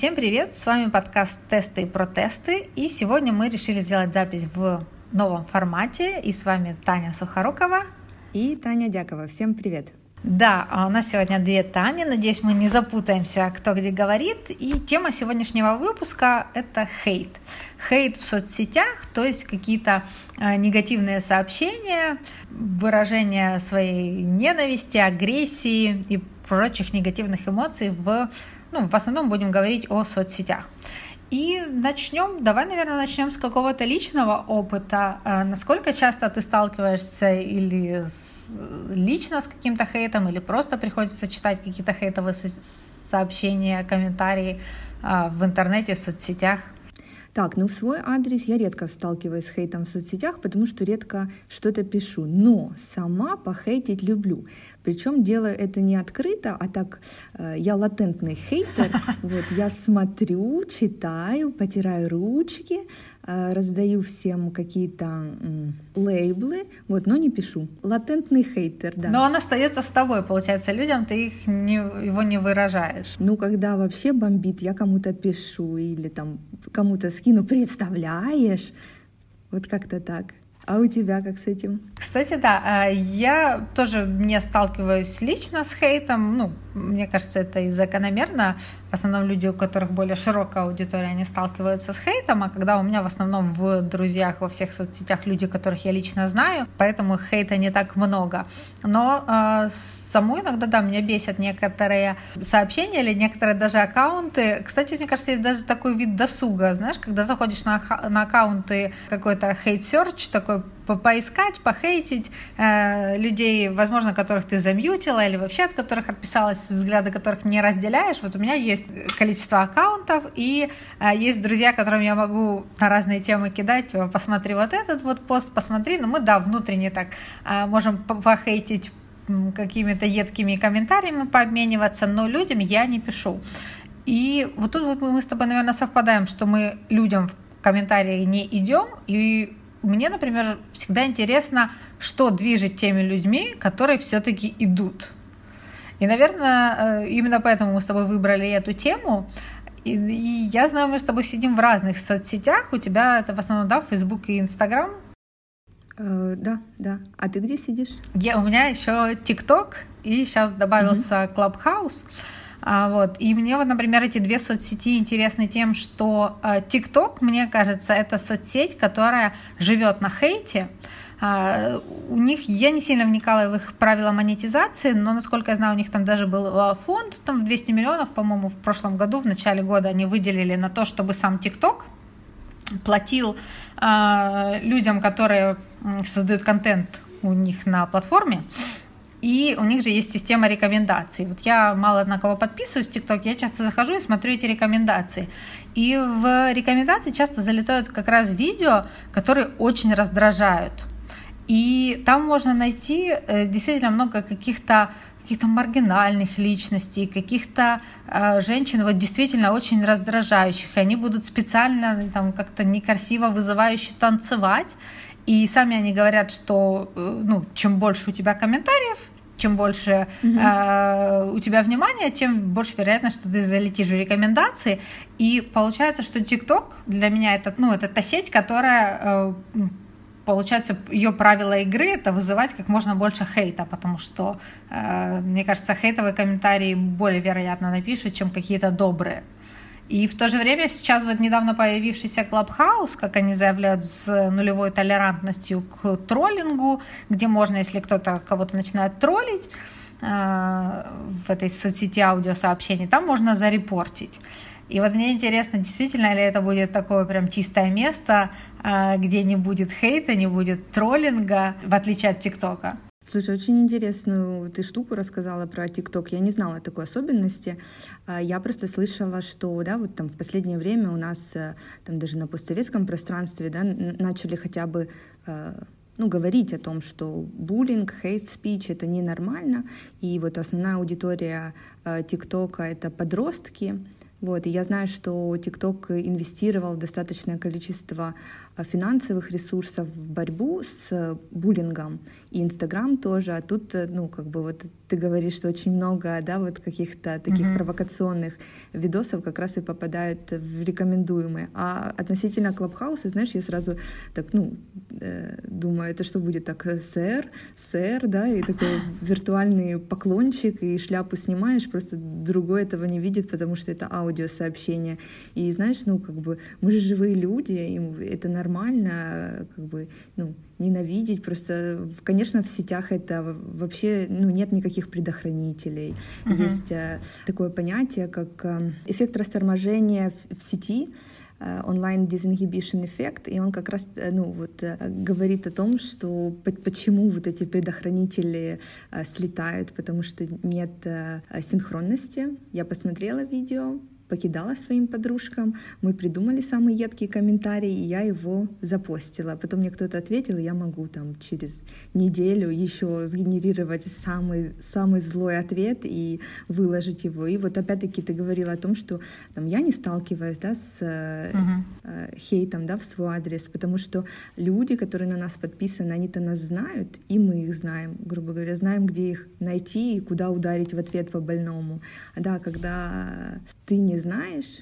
Всем привет! С вами подкаст «Тесты и протесты». И сегодня мы решили сделать запись в новом формате. И с вами Таня Сухорукова. И Таня Дякова. Всем привет! Да, а у нас сегодня две Тани. Надеюсь, мы не запутаемся, кто где говорит. И тема сегодняшнего выпуска – это хейт. Хейт в соцсетях, то есть какие-то э, негативные сообщения, выражение своей ненависти, агрессии и прочих негативных эмоций в ну, в основном будем говорить о соцсетях. И начнем, давай, наверное, начнем с какого-то личного опыта. Э, насколько часто ты сталкиваешься или с, лично с каким-то хейтом, или просто приходится читать какие-то хейтовые сообщения, комментарии э, в интернете, в соцсетях? Так, ну в свой адрес я редко сталкиваюсь с хейтом в соцсетях, потому что редко что-то пишу. Но сама похейтить люблю. Причем делаю это не открыто, а так э, я латентный хейтер. Вот, я смотрю, читаю, потираю ручки, раздаю всем какие-то э, лейблы, вот, но не пишу. Латентный хейтер, да. Но он остается с тобой, получается, людям ты их не, его не выражаешь. Ну, когда вообще бомбит, я кому-то пишу или там кому-то скину, представляешь? Вот как-то так. А у тебя как с этим? Кстати, да, а, я тоже не сталкиваюсь лично с хейтом. Ну, мне кажется, это и закономерно. В основном люди, у которых более широкая аудитория, они сталкиваются с хейтом, а когда у меня в основном в друзьях во всех соцсетях люди, которых я лично знаю, поэтому хейта не так много. Но э, саму иногда, да, меня бесят некоторые сообщения или некоторые даже аккаунты. Кстати, мне кажется, есть даже такой вид досуга, знаешь, когда заходишь на, на аккаунты какой-то hate search, такой поискать, похейтить э, людей, возможно, которых ты замьютила или вообще от которых отписалась, взгляды которых не разделяешь. Вот у меня есть количество аккаунтов и э, есть друзья, которым я могу на разные темы кидать, посмотри вот этот вот пост, посмотри. Но мы, да, внутренне так э, можем похейтить какими-то едкими комментариями пообмениваться, но людям я не пишу. И вот тут вот мы с тобой, наверное, совпадаем, что мы людям в комментарии не идем, и мне, например, всегда интересно, что движет теми людьми, которые все-таки идут. И, наверное, э, именно поэтому мы с тобой выбрали эту тему. И, и я знаю, мы с тобой сидим в разных соцсетях. У тебя это в основном, да, Facebook и Instagram? Э, да, да. А ты где сидишь? Я, у меня еще TikTok, и сейчас добавился mm-hmm. Clubhouse. А, вот. И мне вот, например, эти две соцсети интересны тем, что а, TikTok, мне кажется, это соцсеть, которая живет на хейте. А, у них, я не сильно вникала в их правила монетизации, но, насколько я знаю, у них там даже был фонд, там 200 миллионов, по-моему, в прошлом году, в начале года они выделили на то, чтобы сам TikTok платил людям, которые создают контент у них на платформе, и у них же есть система рекомендаций. Вот я мало на кого подписываюсь в ТикТок, я часто захожу и смотрю эти рекомендации. И в рекомендации часто залетают как раз видео, которые очень раздражают. И там можно найти э, действительно много каких-то каких-то маргинальных личностей, каких-то э, женщин вот действительно очень раздражающих. И они будут специально там как-то некрасиво вызывающе танцевать. И сами они говорят, что э, ну, чем больше у тебя комментариев, чем больше угу. э, у тебя внимания, тем больше вероятность, что ты залетишь в рекомендации. И получается, что TikTok для меня это, ну, это та сеть, которая э, получается, ее правило игры это вызывать как можно больше хейта, потому что, э, мне кажется, хейтовые комментарии более вероятно напишут, чем какие-то добрые. И в то же время сейчас вот недавно появившийся Clubhouse, как они заявляют, с нулевой толерантностью к троллингу, где можно, если кто-то кого-то начинает троллить, э, в этой соцсети аудиосообщений, там можно зарепортить. И вот мне интересно, действительно ли это будет такое прям чистое место, э, где не будет хейта, не будет троллинга, в отличие от ТикТока. Слушай, очень интересную ты штуку рассказала про ТикТок. Я не знала такой особенности. А, я просто слышала, что да, вот там в последнее время у нас э, там даже на постсоветском пространстве да, начали хотя бы э, ну, говорить о том, что буллинг, хейт-спич — это ненормально, и вот основная аудитория э, ТикТока — это подростки, Вот, и я знаю, что TikTok инвестировал достаточное количество финансовых ресурсов в борьбу с буллингом, и Инстаграм тоже, а тут, э, ну, как бы вот ты говоришь, что очень много, да, вот каких-то таких mm-hmm. провокационных видосов как раз и попадают в рекомендуемые. А относительно Клабхауса, знаешь, я сразу так, ну, э, думаю, это что будет так, э, сэр, сэр, да, и такой виртуальный поклончик, и шляпу снимаешь, просто другой этого не видит, потому что это аудиосообщение. И знаешь, ну, как бы мы же живые люди, и это нормально, как бы, ну, ненавидеть. Просто, конечно, в сетях это вообще ну, нет никаких предохранителей. Uh-huh. Есть э, такое понятие, как э, эффект расторможения в, в сети онлайн disinhibition эффект, и он как раз э, ну, вот, э, говорит о том, что почему вот эти предохранители э, слетают, потому что нет синхронности. Я посмотрела видео, покидала своим подружкам. Мы придумали самый едкий комментарий, и я его запостила. Потом мне кто-то ответил, и я могу там через неделю еще сгенерировать самый, самый злой ответ и выложить его. И вот опять-таки ты говорила о том, что там, я не сталкиваюсь да, с uh-huh. хейтом да, в свой адрес, потому что люди, которые на нас подписаны, они-то нас знают, и мы их знаем, грубо говоря, знаем, где их найти и куда ударить в ответ по больному. А да, когда ты не знаешь,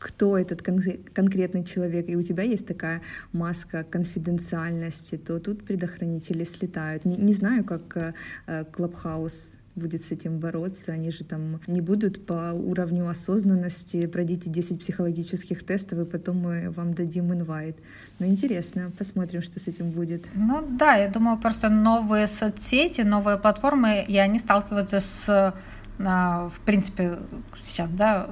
кто этот кон- конкретный человек, и у тебя есть такая маска конфиденциальности, то тут предохранители слетают. Не, не знаю, как Клабхаус э, будет с этим бороться. Они же там не будут по уровню осознанности. Пройдите 10 психологических тестов, и потом мы вам дадим инвайт. Но интересно, посмотрим, что с этим будет. Ну да, я думаю, просто новые соцсети, новые платформы, и они сталкиваются с, а, в принципе, сейчас, да,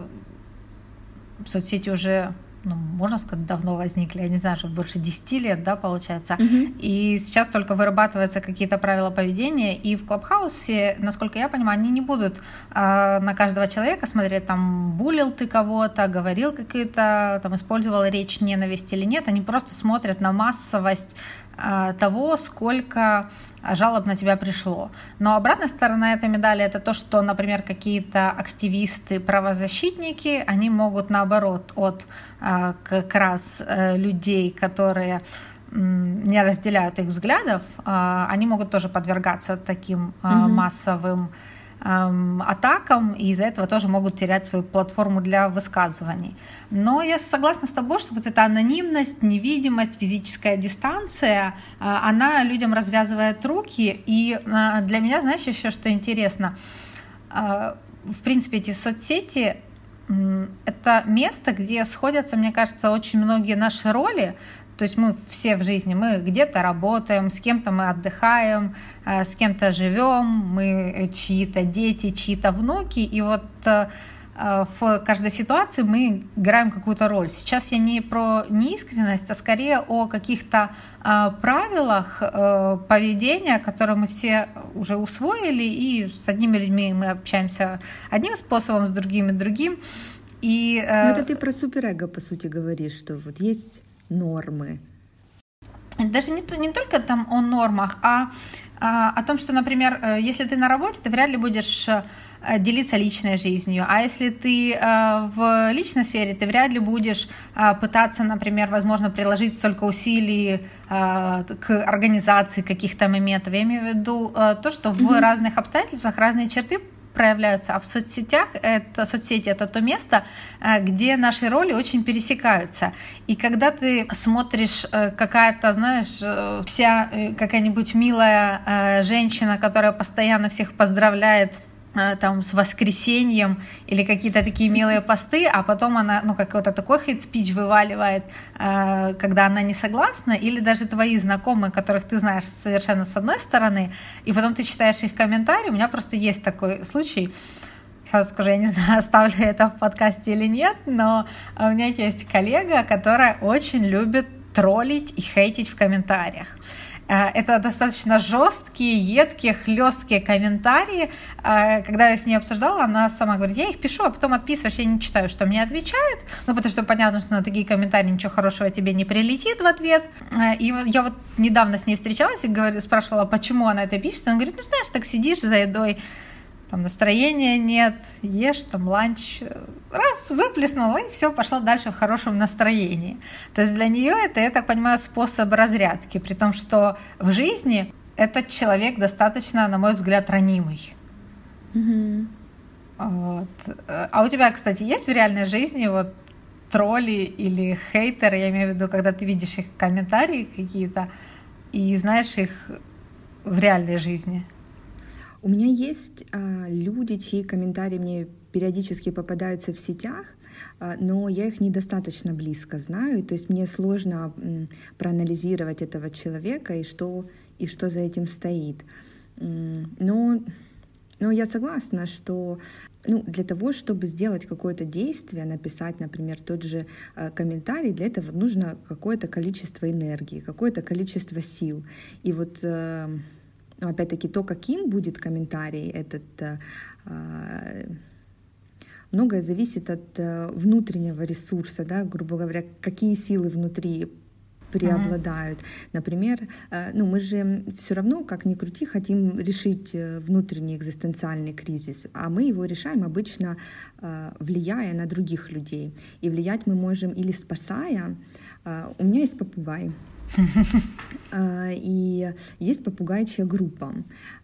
соцсети уже ну, можно сказать, давно возникли, я не знаю, уже больше 10 лет, да, получается. Uh-huh. И сейчас только вырабатываются какие-то правила поведения, и в Клабхаусе, насколько я понимаю, они не будут э, на каждого человека смотреть, там, булил ты кого-то, говорил какие-то, там, использовал речь ненависти или нет, они просто смотрят на массовость того, сколько жалоб на тебя пришло. Но обратная сторона этой медали это то, что, например, какие-то активисты, правозащитники, они могут наоборот от как раз э, людей, которые не разделяют их взглядов, они могут тоже подвергаться таким mm-hmm. массовым эм, атакам, и из-за этого тоже могут терять свою платформу для высказываний. Но я согласна с тобой, что вот эта анонимность, невидимость, физическая дистанция, э, она людям развязывает руки. И э, для меня, знаешь, еще что интересно, э, в принципе, эти соцсети это место, где сходятся, мне кажется, очень многие наши роли, то есть мы все в жизни, мы где-то работаем, с кем-то мы отдыхаем, э, с кем-то живем, мы чьи-то дети, чьи-то внуки, и вот э, в каждой ситуации мы играем какую-то роль. Сейчас я не про неискренность, а скорее о каких-то э, правилах поведения, которые мы все уже усвоили, и с одними людьми мы общаемся одним способом, с другими другим. И, э... это ты про суперэго, по сути, говоришь, что вот есть нормы? Даже не, не только там о нормах, а о том, что, например, э, если ты на работе, ты вряд ли будешь э, делиться личной жизнью. А если ты э, в личной сфере, ты вряд ли будешь пытаться, например, возможно, приложить столько усилий к организации каких-то моментов. Я имею в виду то, что в mm-hmm. разных обстоятельствах разные черты проявляются, а в соцсетях это соцсети это то место, э, где наши роли очень пересекаются. И когда ты смотришь э, какая-то, знаешь, э, вся какая-нибудь милая женщина, которая постоянно всех поздравляет там с воскресеньем или какие-то такие милые посты, а потом она, ну, какой-то такой хейт-спич вываливает, э, когда она не согласна, или даже твои знакомые, которых ты знаешь совершенно с одной стороны, и потом ты читаешь их комментарии, у меня просто есть такой случай, Сейчас скажу, я не знаю, оставлю это в подкасте или нет, но у меня есть коллега, которая очень любит троллить и хейтить в комментариях. Э, это достаточно жесткие, едкие, хлесткие комментарии. Э, когда я с ней обсуждала, она сама говорит, я их пишу, а потом отписываешь, я не читаю, что мне отвечают. Ну, потому что понятно, что на такие комментарии ничего хорошего тебе не прилетит в ответ. Э, и я вот недавно с ней встречалась и спрашивала, почему она это пишет. Она говорит, ну, знаешь, так сидишь за едой, там настроения нет, ешь там ланч, раз выплеснул, и все, пошла дальше в хорошем настроении. То есть для нее это, я так понимаю, способ разрядки, при том, что в жизни этот человек достаточно, на мой взгляд, ранимый. Mm-hmm. Вот. А у тебя, кстати, есть в реальной жизни вот тролли или хейтеры, я имею в виду, когда ты видишь их комментарии какие-то и знаешь их в реальной жизни? У меня есть а, люди, чьи комментарии мне периодически попадаются в сетях, а, но я их недостаточно близко знаю, то есть мне сложно м, проанализировать этого человека и что, и что за этим стоит. Но, но я согласна, что ну, для того, чтобы сделать какое-то действие, написать, например, тот же э, комментарий, для этого нужно какое-то количество энергии, какое-то количество сил. И вот э, но опять-таки то, каким будет комментарий этот, э, а, многое зависит от э, внутреннего ресурса, да, грубо говоря, какие силы внутри преобладают. Mm-hmm. Например, э, ну мы же все равно, как ни крути, хотим решить внутренний экзистенциальный кризис, а мы его решаем обычно влияя на других людей. И влиять мы можем или спасая. У меня есть попугай. А, и есть попугайчья группа.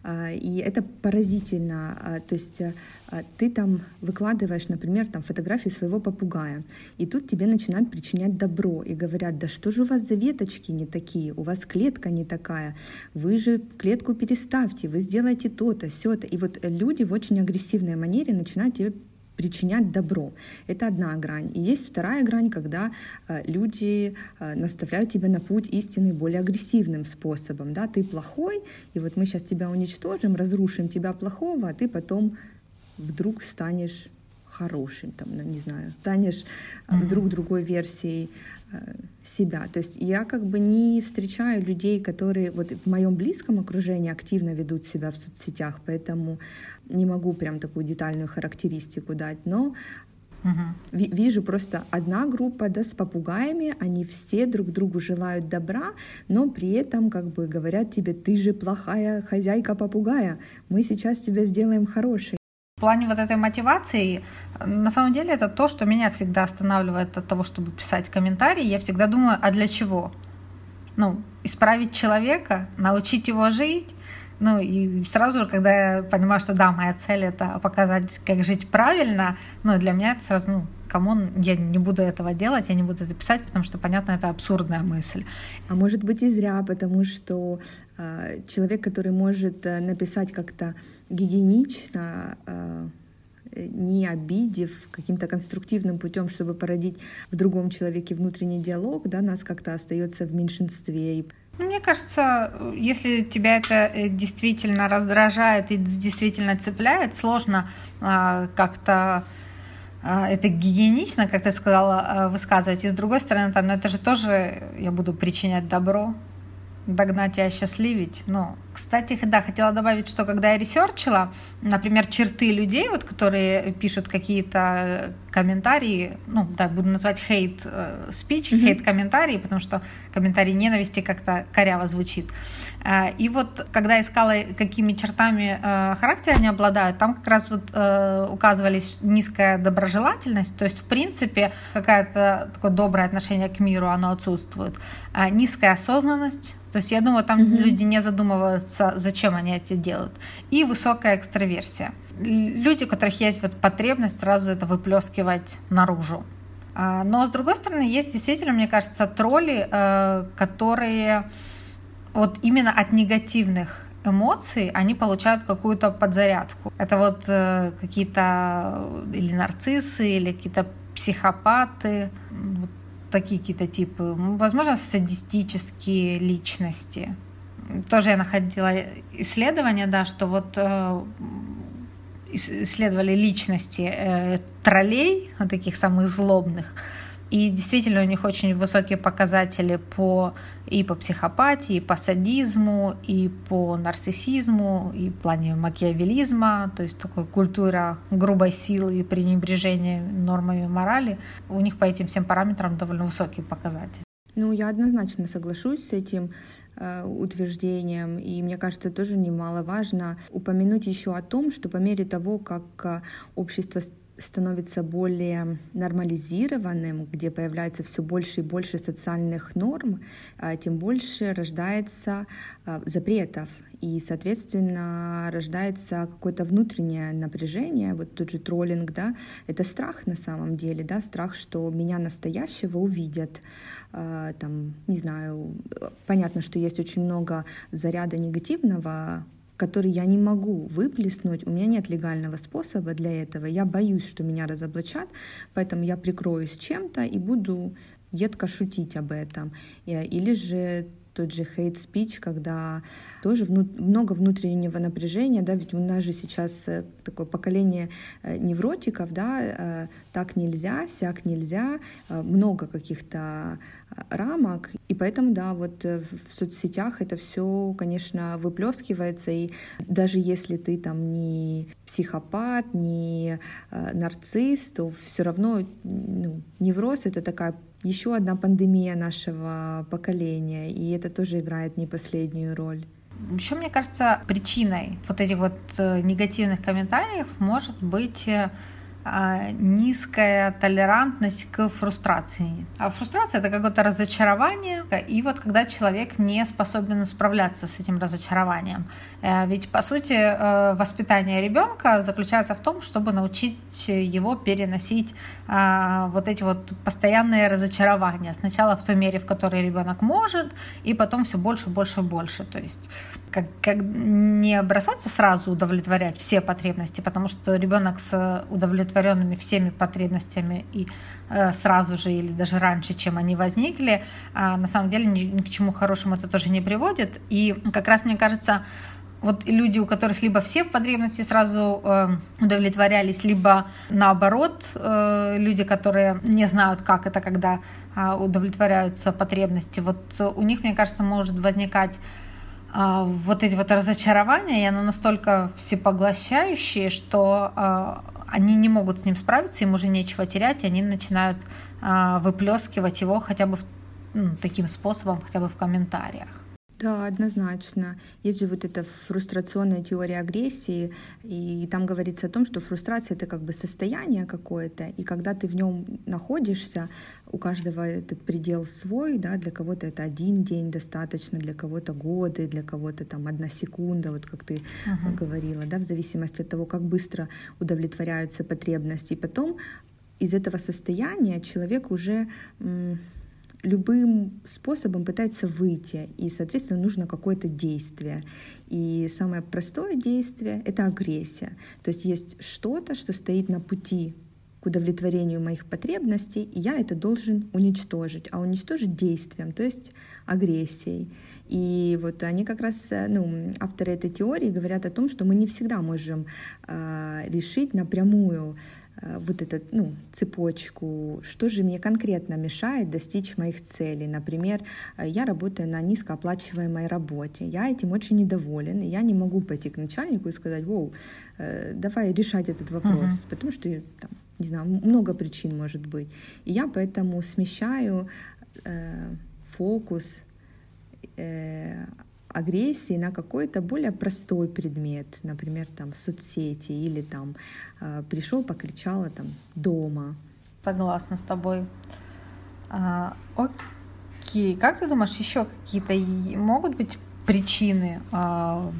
А, и это поразительно. А, то есть ты там выкладываешь, например, там фотографии своего попугая, и тут тебе начинают причинять добро и говорят, да что же у вас за веточки не такие, у вас клетка не такая, вы же клетку переставьте, вы сделаете то-то, все-то. И вот люди в очень агрессивной манере начинают тебе причинять добро. Это одна грань. И есть вторая грань, когда э, люди э, наставляют тебя на путь истины более агрессивным способом. Да? Ты плохой, и вот мы сейчас тебя уничтожим, разрушим тебя плохого, а ты потом вдруг станешь хорошим, там, не знаю, станешь mm-hmm. вдруг другой версией себя. То есть я как бы не встречаю людей, которые вот в моем близком окружении активно ведут себя в соцсетях, поэтому не могу прям такую детальную характеристику дать, но Угу. Вижу просто одна группа да, с попугаями, они все друг другу желают добра, но при этом как бы говорят тебе, ты же плохая хозяйка попугая, мы сейчас тебя сделаем хорошей. В плане вот этой мотивации, на самом деле это то, что меня всегда останавливает от того, чтобы писать комментарии. Я всегда думаю, а для чего? Ну, исправить человека, научить его жить, ну и сразу, когда я понимаю, что да, моя цель это показать, как жить правильно, ну для меня это сразу, ну, come on, я не буду этого делать, я не буду это писать, потому что, понятно, это абсурдная мысль. А может быть и зря, потому что э, человек, который может э, написать как-то гигиенично, э, не обидев каким-то конструктивным путем, чтобы породить в другом человеке внутренний диалог, да, нас как-то остается в меньшинстве. Ну, мне кажется, если тебя это э, действительно раздражает и действительно цепляет, сложно э, как-то э, это гигиенично, как ты сказала, высказывать. И с другой стороны, там, ну, это же тоже я буду причинять добро догнать и осчастливить. Ну, кстати, да, хотела добавить, что когда я ресерчила, например, черты людей, вот, которые пишут какие-то комментарии, ну, да, буду называть хейт спич, хейт комментарии, потому что комментарий ненависти как-то коряво звучит. Э, и вот, когда искала, какими чертами э, характера они обладают, там как раз вот э, указывались низкая доброжелательность, то есть, в принципе, какое-то такое доброе отношение к миру, оно отсутствует. Низкая осознанность, то есть я думаю, там mm-hmm. люди не задумываются, зачем они это делают. И высокая экстраверсия. Люди, у которых есть вот потребность сразу это выплескивать наружу. А, но с другой стороны, есть действительно, мне кажется, тролли, э, которые вот именно от негативных эмоций они получают какую-то подзарядку. Это вот э, какие-то или нарциссы, или какие-то психопаты. Вот такие какие-то типы, возможно, садистические личности. Тоже я находила исследования, да, что вот э, исследовали личности э, троллей, вот таких самых злобных, и действительно у них очень высокие показатели по, и по психопатии, и по садизму, и по нарциссизму, и в плане макиавелизма, то есть такой культура грубой силы и пренебрежения нормами морали. У них по этим всем параметрам довольно высокие показатели. Ну, я однозначно соглашусь с этим. э, утверждениям. И мне кажется, тоже немаловажно упомянуть еще о том, что по мере того, как э, общество становится более нормализированным, где появляется все больше и больше социальных норм, а, тем больше рождается а, запретов. И, соответственно, рождается какое-то внутреннее напряжение, вот тот же троллинг, да, это страх на самом деле, да, страх, что меня настоящего увидят, а, там, не знаю, понятно, что есть очень много заряда негативного который я не могу выплеснуть, у меня нет легального способа для этого, я боюсь, что меня разоблачат, поэтому я прикроюсь чем-то и буду едко шутить об этом. Или же тот же hate speech, когда тоже вну, много внутреннего напряжения, да, ведь у нас же сейчас э, такое поколение э, невротиков, да, э, так нельзя, сяк нельзя, много каких-то рамок, и поэтому, да, вот в соцсетях это все, конечно, выплескивается, и даже если ты там не психопат, не нарцисс, то все равно ну, невроз — это такая еще одна пандемия нашего поколения, и это тоже играет не последнюю роль. Еще, мне кажется, причиной вот этих вот э, негативных комментариев может быть э, низкая толерантность к фрустрации. А фрустрация это какое-то разочарование, и вот когда человек не способен справляться с этим разочарованием. Э, ведь по сути э, воспитание ребенка заключается в том, чтобы научить его переносить а, вот эти вот постоянные разочарования. Сначала в той мере, в которой ребенок может, и потом все больше, больше, больше. То есть как, как не бросаться сразу удовлетворять все потребности, потому что ребенок с удовлетворенными всеми потребностями и э, сразу же или даже раньше, чем они возникли, э, на самом деле ни, ни к чему хорошему это тоже не приводит. И как раз мне кажется, вот люди, у которых либо все потребности сразу э, удовлетворялись, либо наоборот, э, люди, которые не знают, как это, когда э, удовлетворяются потребности, вот у них, мне кажется, может возникать а, вот эти вот разочарования, и оно настолько всепоглощающее, что а, они не могут с ним справиться, им уже нечего терять, и они начинают а, выплескивать его хотя бы ну, таким способом, хотя бы в комментариях. Да, однозначно. Есть же вот эта фрустрационная теория агрессии, и там говорится о том, что фрустрация — это как бы состояние какое-то, и когда ты в нем находишься, у каждого этот предел свой, да, для кого-то это один день достаточно, для кого-то годы, для кого-то там одна секунда, вот как ты uh-huh. говорила, да, в зависимости от того, как быстро удовлетворяются потребности. И потом из этого состояния человек уже любым способом пытается выйти, и, соответственно, нужно какое-то действие. И самое простое действие — это агрессия. То есть есть что-то, что стоит на пути к удовлетворению моих потребностей, и я это должен уничтожить, а уничтожить действием, то есть агрессией. И вот они как раз, ну, авторы этой теории говорят о том, что мы не всегда можем э, решить напрямую Э, вот эту ну, цепочку, что же мне конкретно мешает достичь моих целей. Например, э, я работаю на низкооплачиваемой работе, я этим очень недоволен, и я не могу пойти к начальнику и сказать, воу, э, давай решать этот вопрос, uh-huh. потому что там, не знаю, много причин может быть. И я поэтому смещаю э, фокус э, агрессии на какой-то более простой предмет, например, там соцсети или там э, пришел, покричала там дома. Согласна с тобой. А, окей, как ты думаешь, еще какие-то могут быть причины, а,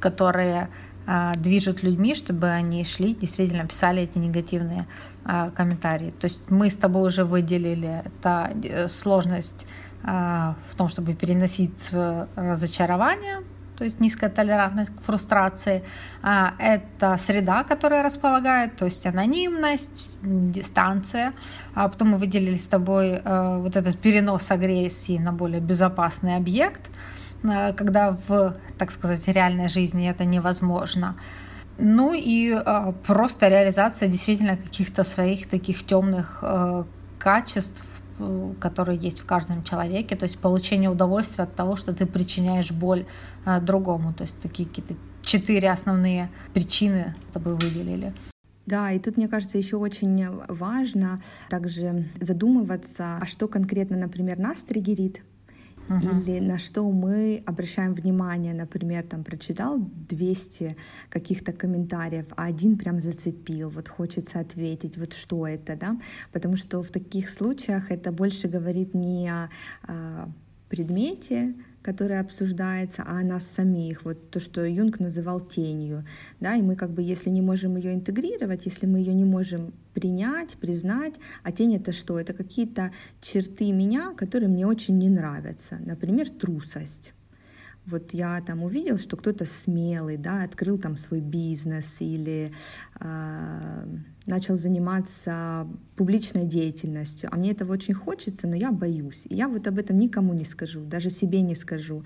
которые а, движут людьми, чтобы они шли, действительно писали эти негативные а, комментарии. То есть мы с тобой уже выделили это э, сложность в том, чтобы переносить разочарование, то есть низкая толерантность к фрустрации. А, это среда, которая располагает, то есть анонимность, дистанция. А потом мы выделили с тобой э, вот этот перенос агрессии на более безопасный объект, э, когда в, так сказать, реальной жизни это невозможно. Ну и просто реализация действительно каких-то своих таких темных э, качеств, Которые есть в каждом человеке, то есть получение удовольствия от того, что ты причиняешь боль э, другому, то есть такие какие-то четыре основные причины с тобой выделили. Да, и тут, мне кажется, еще очень важно также задумываться, а что конкретно, например, нас триггерит, или на что мы обращаем внимание, например, там прочитал 200 каких-то комментариев, а один прям зацепил, вот хочется ответить, вот что это, да, потому что в таких случаях это больше говорит не о, о предмете, которая обсуждается, а о нас самих, вот то, что Юнг называл тенью, да, и мы как бы, если не можем ее интегрировать, если мы ее не можем принять, признать, а тень это что? Это какие-то черты меня, которые мне очень не нравятся, например, трусость вот я там увидел, что кто-то смелый, да, открыл там свой бизнес или э, начал заниматься публичной деятельностью, а мне этого очень хочется, но я боюсь, и я вот об этом никому не скажу, даже себе не скажу.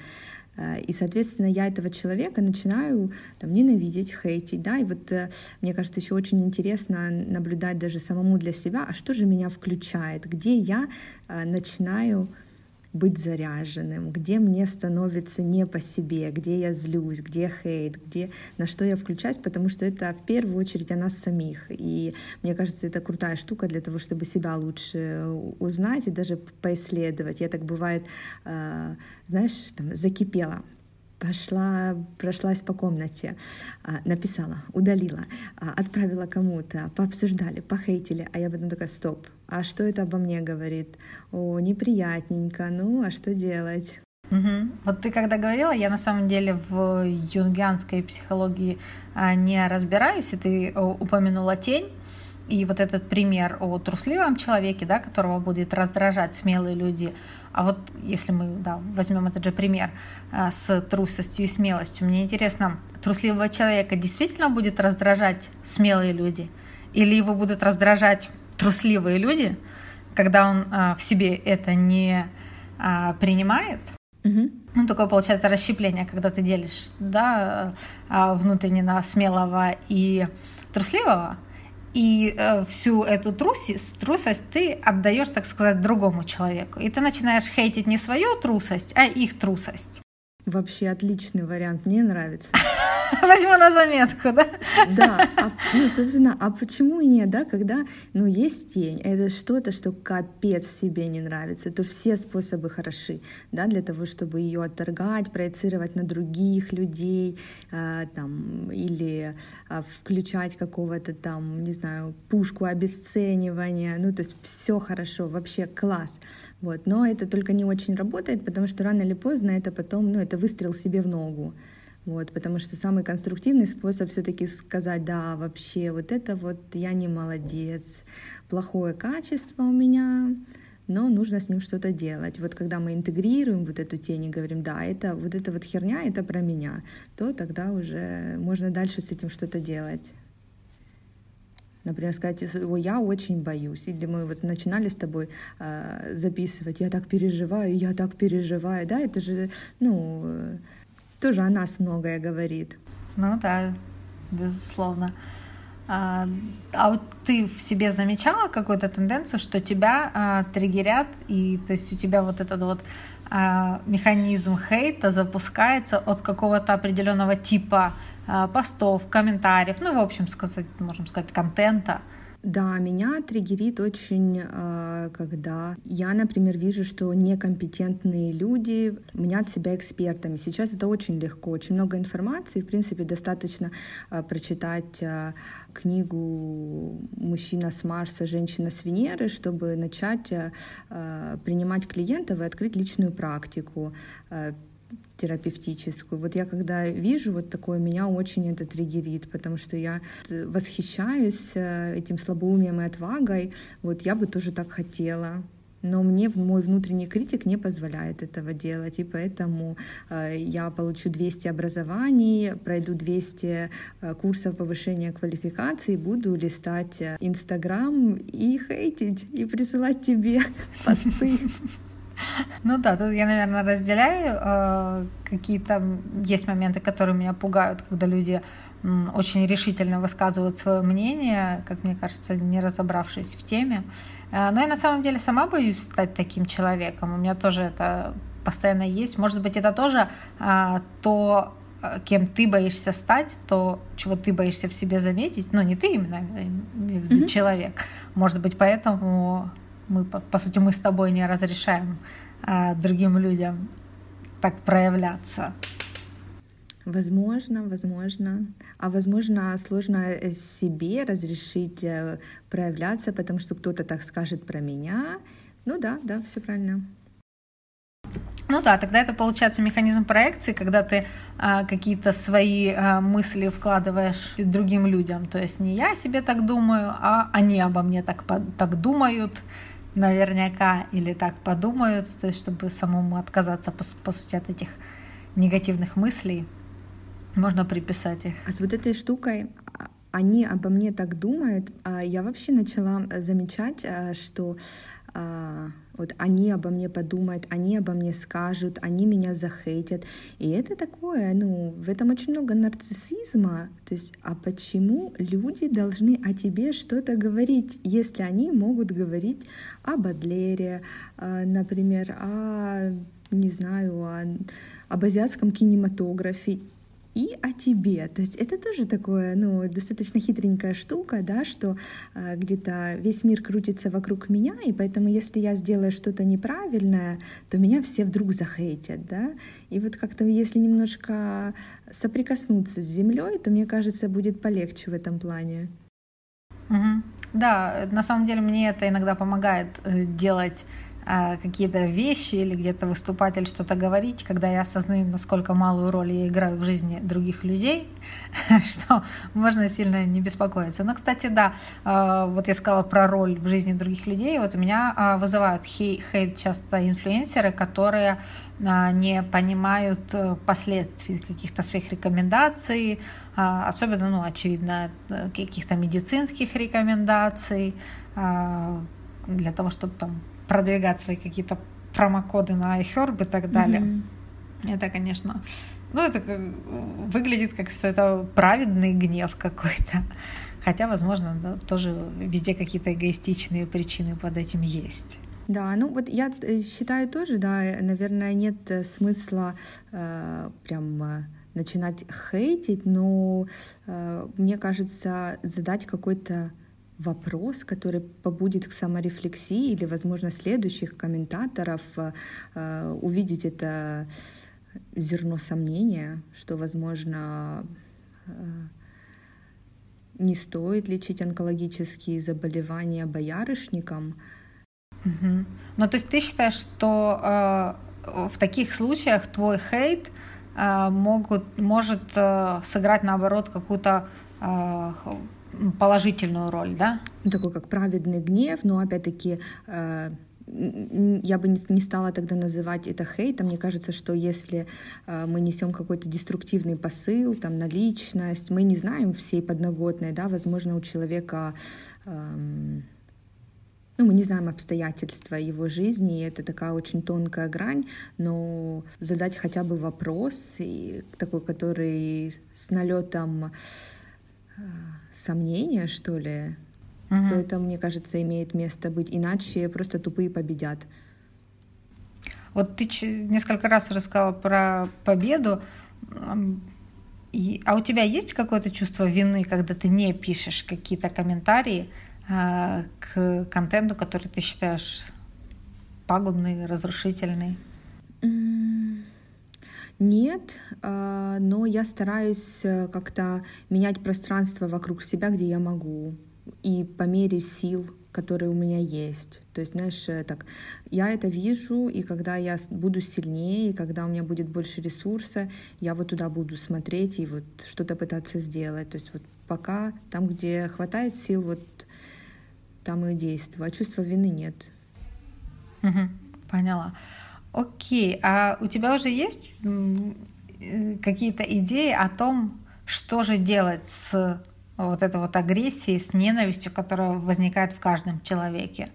А, и, соответственно, я этого человека начинаю там, ненавидеть, хейтить, да, и вот э, мне кажется, еще очень интересно наблюдать даже самому для себя, а что же меня включает, где я э, начинаю быть заряженным, где мне становится не по себе, где я злюсь, где хейт, где на что я включаюсь, потому что это в первую очередь о нас самих. И мне кажется, это крутая штука для того, чтобы себя лучше узнать и даже поисследовать. Я так бывает, э, знаешь, там закипела пошла, прошлась по комнате, а, написала, удалила, а, отправила кому-то, пообсуждали, похейтили, а я потом такая, стоп, а что это обо мне говорит? О, неприятненько, ну, а что делать? Угу. Вот ты когда говорила, я на самом деле в юнгианской психологии а, не разбираюсь, и ты упомянула тень, и вот этот пример о трусливом человеке, да, которого будет раздражать смелые люди. А вот если мы да, возьмем этот же пример а, с трусостью и смелостью, мне интересно, трусливого человека действительно будет раздражать смелые люди? Или его будут раздражать трусливые люди, когда он а, в себе это не а, принимает? Угу. Ну, такое получается расщепление, когда ты делишь да, внутренне на смелого и трусливого, и э, всю эту трусость, трусость ты отдаешь, так сказать, другому человеку. И ты начинаешь хейтить не свою трусость, а их трусость. Вообще отличный вариант, мне нравится. Возьму на заметку, да? Да, а, ну, собственно, а почему и нет, да, когда, ну, есть тень, это что-то, что капец в себе не нравится, то все способы хороши, да, для того, чтобы ее отторгать, проецировать на других людей, э, там, или э, включать какого-то там, не знаю, пушку обесценивания, ну, то есть все хорошо, вообще класс. Вот. Но это только не очень работает, потому что рано или поздно это потом, ну, это выстрел себе в ногу. Вот, потому что самый конструктивный способ все-таки сказать, да, вообще, вот это вот я не молодец, плохое качество у меня, но нужно с ним что-то делать. Вот когда мы интегрируем вот эту тень и говорим, да, это вот эта вот херня, это про меня, то тогда уже можно дальше с этим что-то делать. Например, сказать, о, я очень боюсь. Или мы вот начинали с тобой э, записывать, я так переживаю, я так переживаю. Да, это же, ну, тоже о нас многое говорит. Ну да, безусловно. А, а вот ты в себе замечала какую-то тенденцию, что тебя а, триггерят, и то есть у тебя вот этот вот а, механизм хейта запускается от какого-то определенного типа а, постов, комментариев, ну, в общем сказать, можем сказать, контента, да, меня триггерит очень, а, когда я, например, вижу, что некомпетентные люди мнят себя экспертами. Сейчас это очень легко, очень много информации. В принципе, достаточно а, прочитать а, книгу «Мужчина с Марса, женщина с Венеры», чтобы начать принимать клиентов и открыть личную практику терапевтическую. Вот я когда вижу вот такое, меня очень это триггерит, потому что я восхищаюсь э, этим слабоумием и отвагой. Вот я бы тоже так хотела. Но мне мой внутренний критик не позволяет этого делать, и поэтому э, я получу 200 образований, пройду 200 э, курсов повышения квалификации, буду листать Инстаграм и хейтить, и присылать тебе посты. Ну да, тут я, наверное, разделяю. Э, какие-то есть моменты, которые меня пугают, когда люди очень решительно высказывают свое мнение, как мне кажется, не разобравшись в теме. Э, но я на самом деле сама боюсь стать таким человеком. У меня тоже это постоянно есть. Может быть, это тоже а, то, кем ты боишься стать, то, чего ты боишься в себе заметить. Ну, не ты именно, а именно mm-hmm. человек. Может быть, поэтому мы, по, по сути, мы с тобой не разрешаем а, другим людям так проявляться. Возможно, возможно. А возможно, сложно э, себе разрешить э, проявляться, потому что кто-то так скажет про меня. Ну да, да, все правильно. Ну да, тогда это получается механизм проекции, когда ты а, какие-то свои а, мысли вкладываешь другим людям. То есть не я себе так думаю, а они обо мне так, так думают наверняка или так подумают, то есть чтобы самому отказаться по, по сути от этих негативных мыслей, можно приписать их. А с вот этой штукой а, они обо мне так думают, а я вообще начала замечать, а, что вот они обо мне подумают, они обо мне скажут, они меня захейтят. И это такое, ну, в этом очень много нарциссизма. То есть, а почему люди должны о тебе что-то говорить, если они могут говорить о Бадлере, а, например, о, не знаю, о, об азиатском кинематографе и о тебе. То есть это тоже такое, ну, достаточно хитренькая штука, да, что э, где-то весь мир крутится вокруг меня, и поэтому если я сделаю что-то неправильное, то меня все вдруг захейтят, да. И вот как-то если немножко соприкоснуться с землей, то мне кажется, будет полегче в этом плане. Угу. Да, на самом деле мне это иногда помогает э, делать какие-то вещи или где-то выступать или что-то говорить, когда я осознаю, насколько малую роль я играю в жизни других людей, что можно сильно не беспокоиться. Но, кстати, да, а, вот я сказала про роль в жизни других людей, вот у меня а, вызывают хейт часто инфлюенсеры, которые не понимают э, последствий каких-то своих рекомендаций, особенно, ну, очевидно, э, каких-то медицинских рекомендаций, для того, чтобы там продвигать свои какие-то промокоды на iHerb и так далее. Mm-hmm. Это, конечно, ну, это выглядит как что это праведный гнев какой-то. Хотя, возможно, да, тоже везде какие-то эгоистичные причины под этим есть. Да, ну вот я э, считаю тоже, да, наверное, нет э, смысла э, прям э, начинать хейтить, но э, мне кажется, задать какой-то вопрос, который побудит к саморефлексии или, возможно, следующих комментаторов э, увидеть это зерно сомнения, что, возможно, э, не стоит лечить онкологические заболевания боярышником. Угу. Ну, то есть ты считаешь, что э, в таких случаях твой хейт э, могут, может э, сыграть, наоборот, какую-то э, положительную роль, да? Такой как праведный гнев, но опять-таки э, я бы не стала тогда называть это хейтом. Мне кажется, что если э, мы несем какой-то деструктивный посыл там, на личность, мы не знаем всей подноготной, да, возможно, у человека эм, ну, мы не знаем обстоятельства его жизни, и это такая очень тонкая грань, но задать хотя бы вопрос, и такой, который с налетом сомнения, что ли, угу. то это, мне кажется, имеет место быть. Иначе просто тупые победят. Вот ты несколько раз рассказала про победу. И, а у тебя есть какое-то чувство вины, когда ты не пишешь какие-то комментарии а, к контенту, который ты считаешь пагубный, разрушительный? Нет, а, но я стараюсь э, как-то менять пространство вокруг себя, где я могу, и по мере сил, которые у меня есть. То есть, знаешь, э, так, я это вижу, и когда я буду сильнее, и когда у меня будет больше ресурса, я вот туда буду смотреть и вот что-то пытаться сделать. То есть вот пока там, где хватает сил, вот там и действую. А чувства вины нет. Угу, поняла. Окей, а у тебя уже есть э, какие-то идеи о том, что же делать с вот этой вот агрессией, с ненавистью, которая возникает в каждом человеке?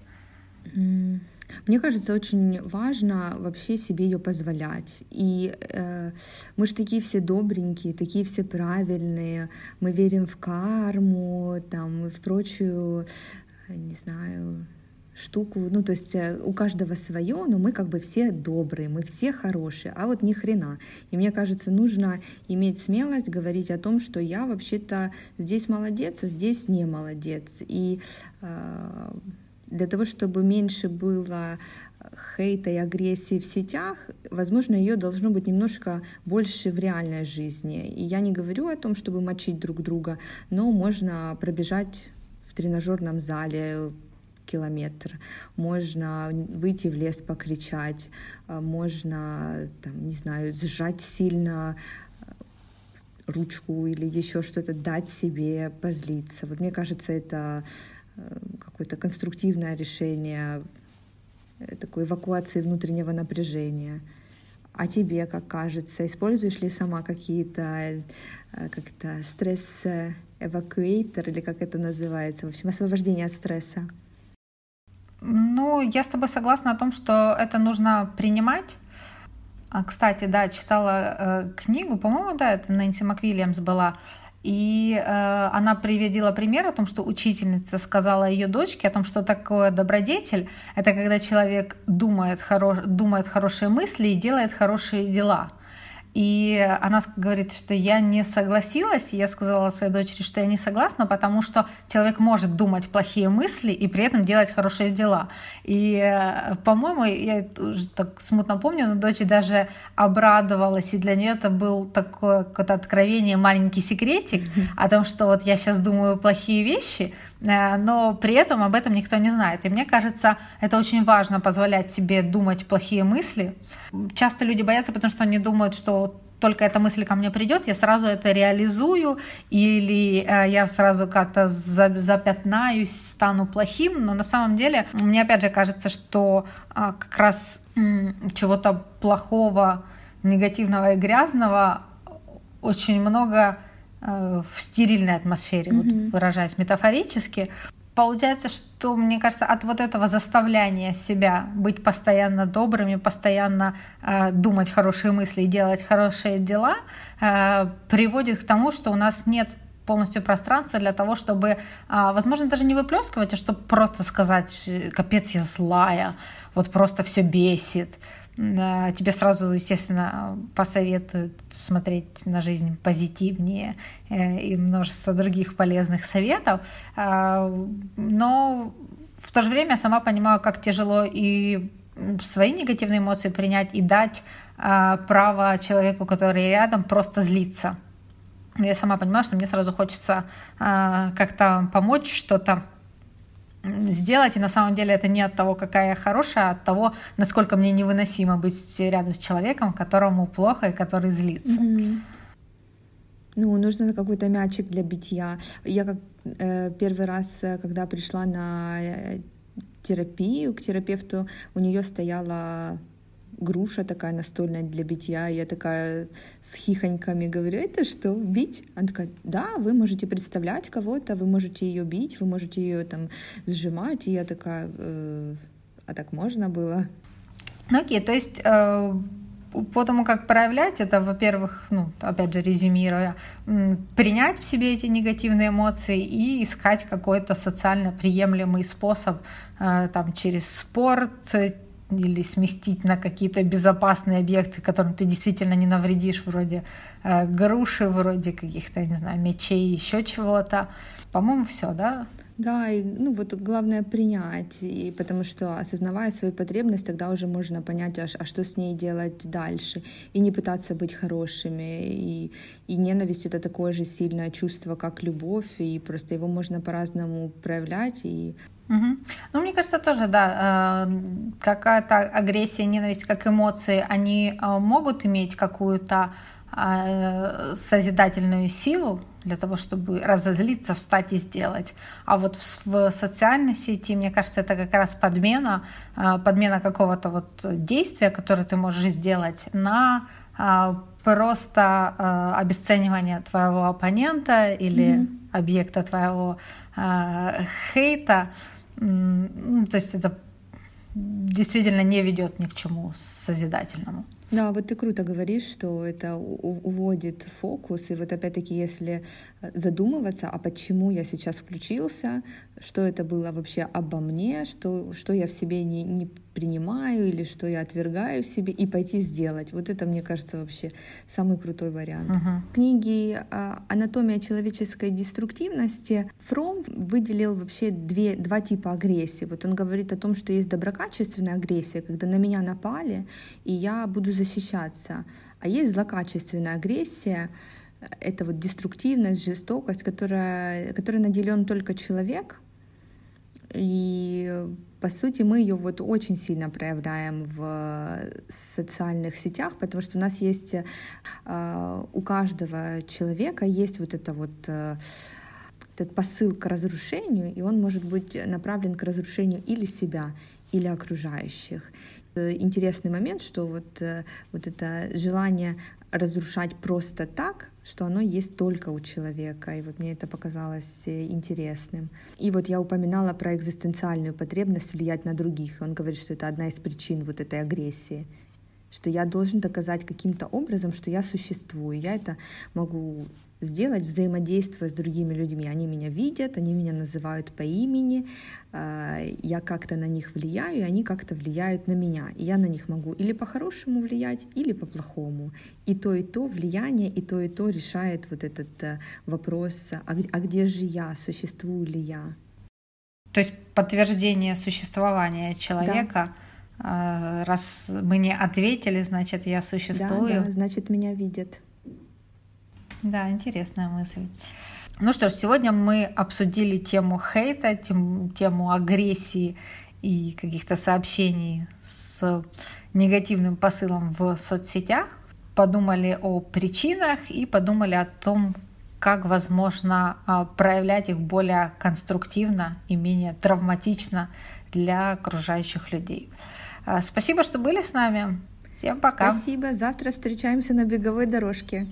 Мне кажется, очень важно вообще себе ее позволять. И э, мы же такие все добренькие, такие все правильные. Мы верим в карму, там, и в прочую, не знаю, штуку, ну то есть э, у каждого свое, но мы как бы все добрые, мы все хорошие, а вот ни хрена. И мне кажется, нужно иметь смелость говорить о том, что я вообще-то здесь молодец, а здесь не молодец. И э, для того, чтобы меньше было хейта и агрессии в сетях, возможно, ее должно быть немножко больше в реальной жизни. И я не говорю о том, чтобы мочить друг друга, но можно пробежать в тренажерном зале километр, можно выйти в лес покричать, можно, там, не знаю, сжать сильно ручку или еще что-то дать себе позлиться. Вот мне кажется, это э, какое-то конструктивное решение э, такой эвакуации внутреннего напряжения. А тебе, как кажется, используешь ли сама какие-то э, как это, стресс-эвакуатор или как это называется, в общем, освобождение от стресса? Ну, я с тобой согласна о том, что это нужно принимать, а, кстати, да, читала э, книгу, по-моему, да, это Нэнси МакВильямс была, и э, она приводила пример о том, что учительница сказала ее дочке о том, что такое добродетель. Это когда человек думает, хоро... думает хорошие мысли и делает хорошие дела. И она говорит, что я не согласилась. Я сказала своей дочери, что я не согласна, потому что человек может думать плохие мысли и при этом делать хорошие дела. И, э, по-моему, я уже так смутно помню, но дочь даже обрадовалась, и для нее это был такое какое-то откровение, маленький секретик о том, что вот я сейчас думаю плохие вещи, но при этом об этом никто не знает. И мне кажется, это очень важно позволять себе думать плохие мысли. Часто люди боятся, потому что они думают, что только эта мысль ко мне придет, я сразу это реализую, или э, я сразу как-то запятнаюсь, стану плохим. Но на самом деле мне опять же кажется, что э, как раз чего-то плохого, негативного и грязного очень много Э, в стерильной атмосфере, mm-hmm. вот выражаясь метафорически. Получается, что, мне кажется, от вот этого заставляния себя быть постоянно добрыми, постоянно э, думать хорошие мысли и делать хорошие дела, э, приводит к тому, что у нас нет полностью пространства для того, чтобы, э, возможно, даже не выплескивать, а чтобы просто сказать, капец, я злая, вот просто все бесит тебе сразу, естественно, посоветуют смотреть на жизнь позитивнее э, и множество других полезных советов. А, но в то же время я сама понимаю, как тяжело и свои негативные эмоции принять и дать а, право человеку, который рядом, просто злиться. Я сама понимаю, что мне сразу хочется а, как-то помочь, что-то сделать. И на самом деле это не от того, какая я хорошая, а от того, насколько мне невыносимо быть рядом с человеком, которому плохо и который злится. Mm-hmm. Ну, нужно какой-то мячик для битья. Я как э, первый раз, э, когда пришла на э, терапию к терапевту, у нее стояла груша такая настольная для битья. Я такая с хихоньками говорю, это что, бить? Она такая, да, вы можете представлять кого-то, вы можете ее бить, вы можете ее там сжимать. И я такая, э, а так можно было? Окей, то есть э, по тому, как проявлять это, во-первых, ну, опять же, резюмируя, принять в себе эти негативные эмоции и искать какой-то социально приемлемый способ э, там, через спорт, или сместить на какие-то безопасные объекты, которым ты действительно не навредишь, вроде э, груши, вроде каких-то, не знаю, мечей, еще чего-то. По-моему, все, да? Да, и, ну вот главное принять, и потому что осознавая свою потребность, тогда уже можно понять, а, а что с ней делать дальше, и не пытаться быть хорошими, и, и ненависть это такое же сильное чувство, как любовь, и просто его можно по-разному проявлять, и Угу. Ну, мне кажется, тоже, да, э, какая-то агрессия, ненависть, как эмоции, они э, могут иметь какую-то созидательную силу для того, чтобы разозлиться, встать и сделать. А вот в, в социальной сети, мне кажется, это как раз подмена, подмена какого-то вот действия, которое ты можешь сделать на просто обесценивание твоего оппонента или mm-hmm. объекта твоего хейта. Ну, то есть это действительно не ведет ни к чему созидательному. Да, вот ты круто говоришь, что это уводит фокус. И вот опять-таки, если э, задумываться, а почему я сейчас включился, что это было вообще обо мне, что, что я в себе не, не принимаю или что я отвергаю в себе, и пойти сделать. Вот это, мне кажется, вообще самый крутой вариант. Uh-huh. В книге «Анатомия человеческой деструктивности» Фром выделил вообще две, два типа агрессии. Вот он говорит о том, что есть доброкачественная агрессия, когда на меня напали, и я буду защищаться. А есть злокачественная агрессия, это вот деструктивность, жестокость, которая, которой наделен только человек. И по сути мы ее вот очень сильно проявляем в социальных сетях, потому что у нас есть э, у каждого человека есть вот это вот э, этот посыл к разрушению, и он может быть направлен к разрушению или себя, или окружающих. Э, интересный момент, что вот, э, вот это желание разрушать просто так, что оно есть только у человека. И вот мне это показалось э, интересным. И вот я упоминала про экзистенциальную потребность влиять на других. Он говорит, что это одна из причин вот этой агрессии что я должен доказать каким-то образом, что я существую. Я это могу сделать, взаимодействуя с другими людьми. Они меня видят, они меня называют по имени, а, я как-то на них влияю, и они как-то влияют на меня. И я на них могу или по-хорошему влиять, или по-плохому. И то, и то влияние, и то, и то решает вот этот э, вопрос, а, а где же я, существую ли я? То есть подтверждение существования человека, да. Раз мы не ответили, значит, я существую. Да, да, значит, меня видят. Да, интересная мысль. Ну что ж, сегодня мы обсудили тему хейта, тем, тему агрессии и каких-то сообщений с негативным посылом в соцсетях. Подумали о причинах и подумали о том, как возможно а, проявлять их более конструктивно и менее травматично для окружающих людей. А, спасибо, что были с нами. Всем пока. Спасибо. Завтра встречаемся на беговой дорожке.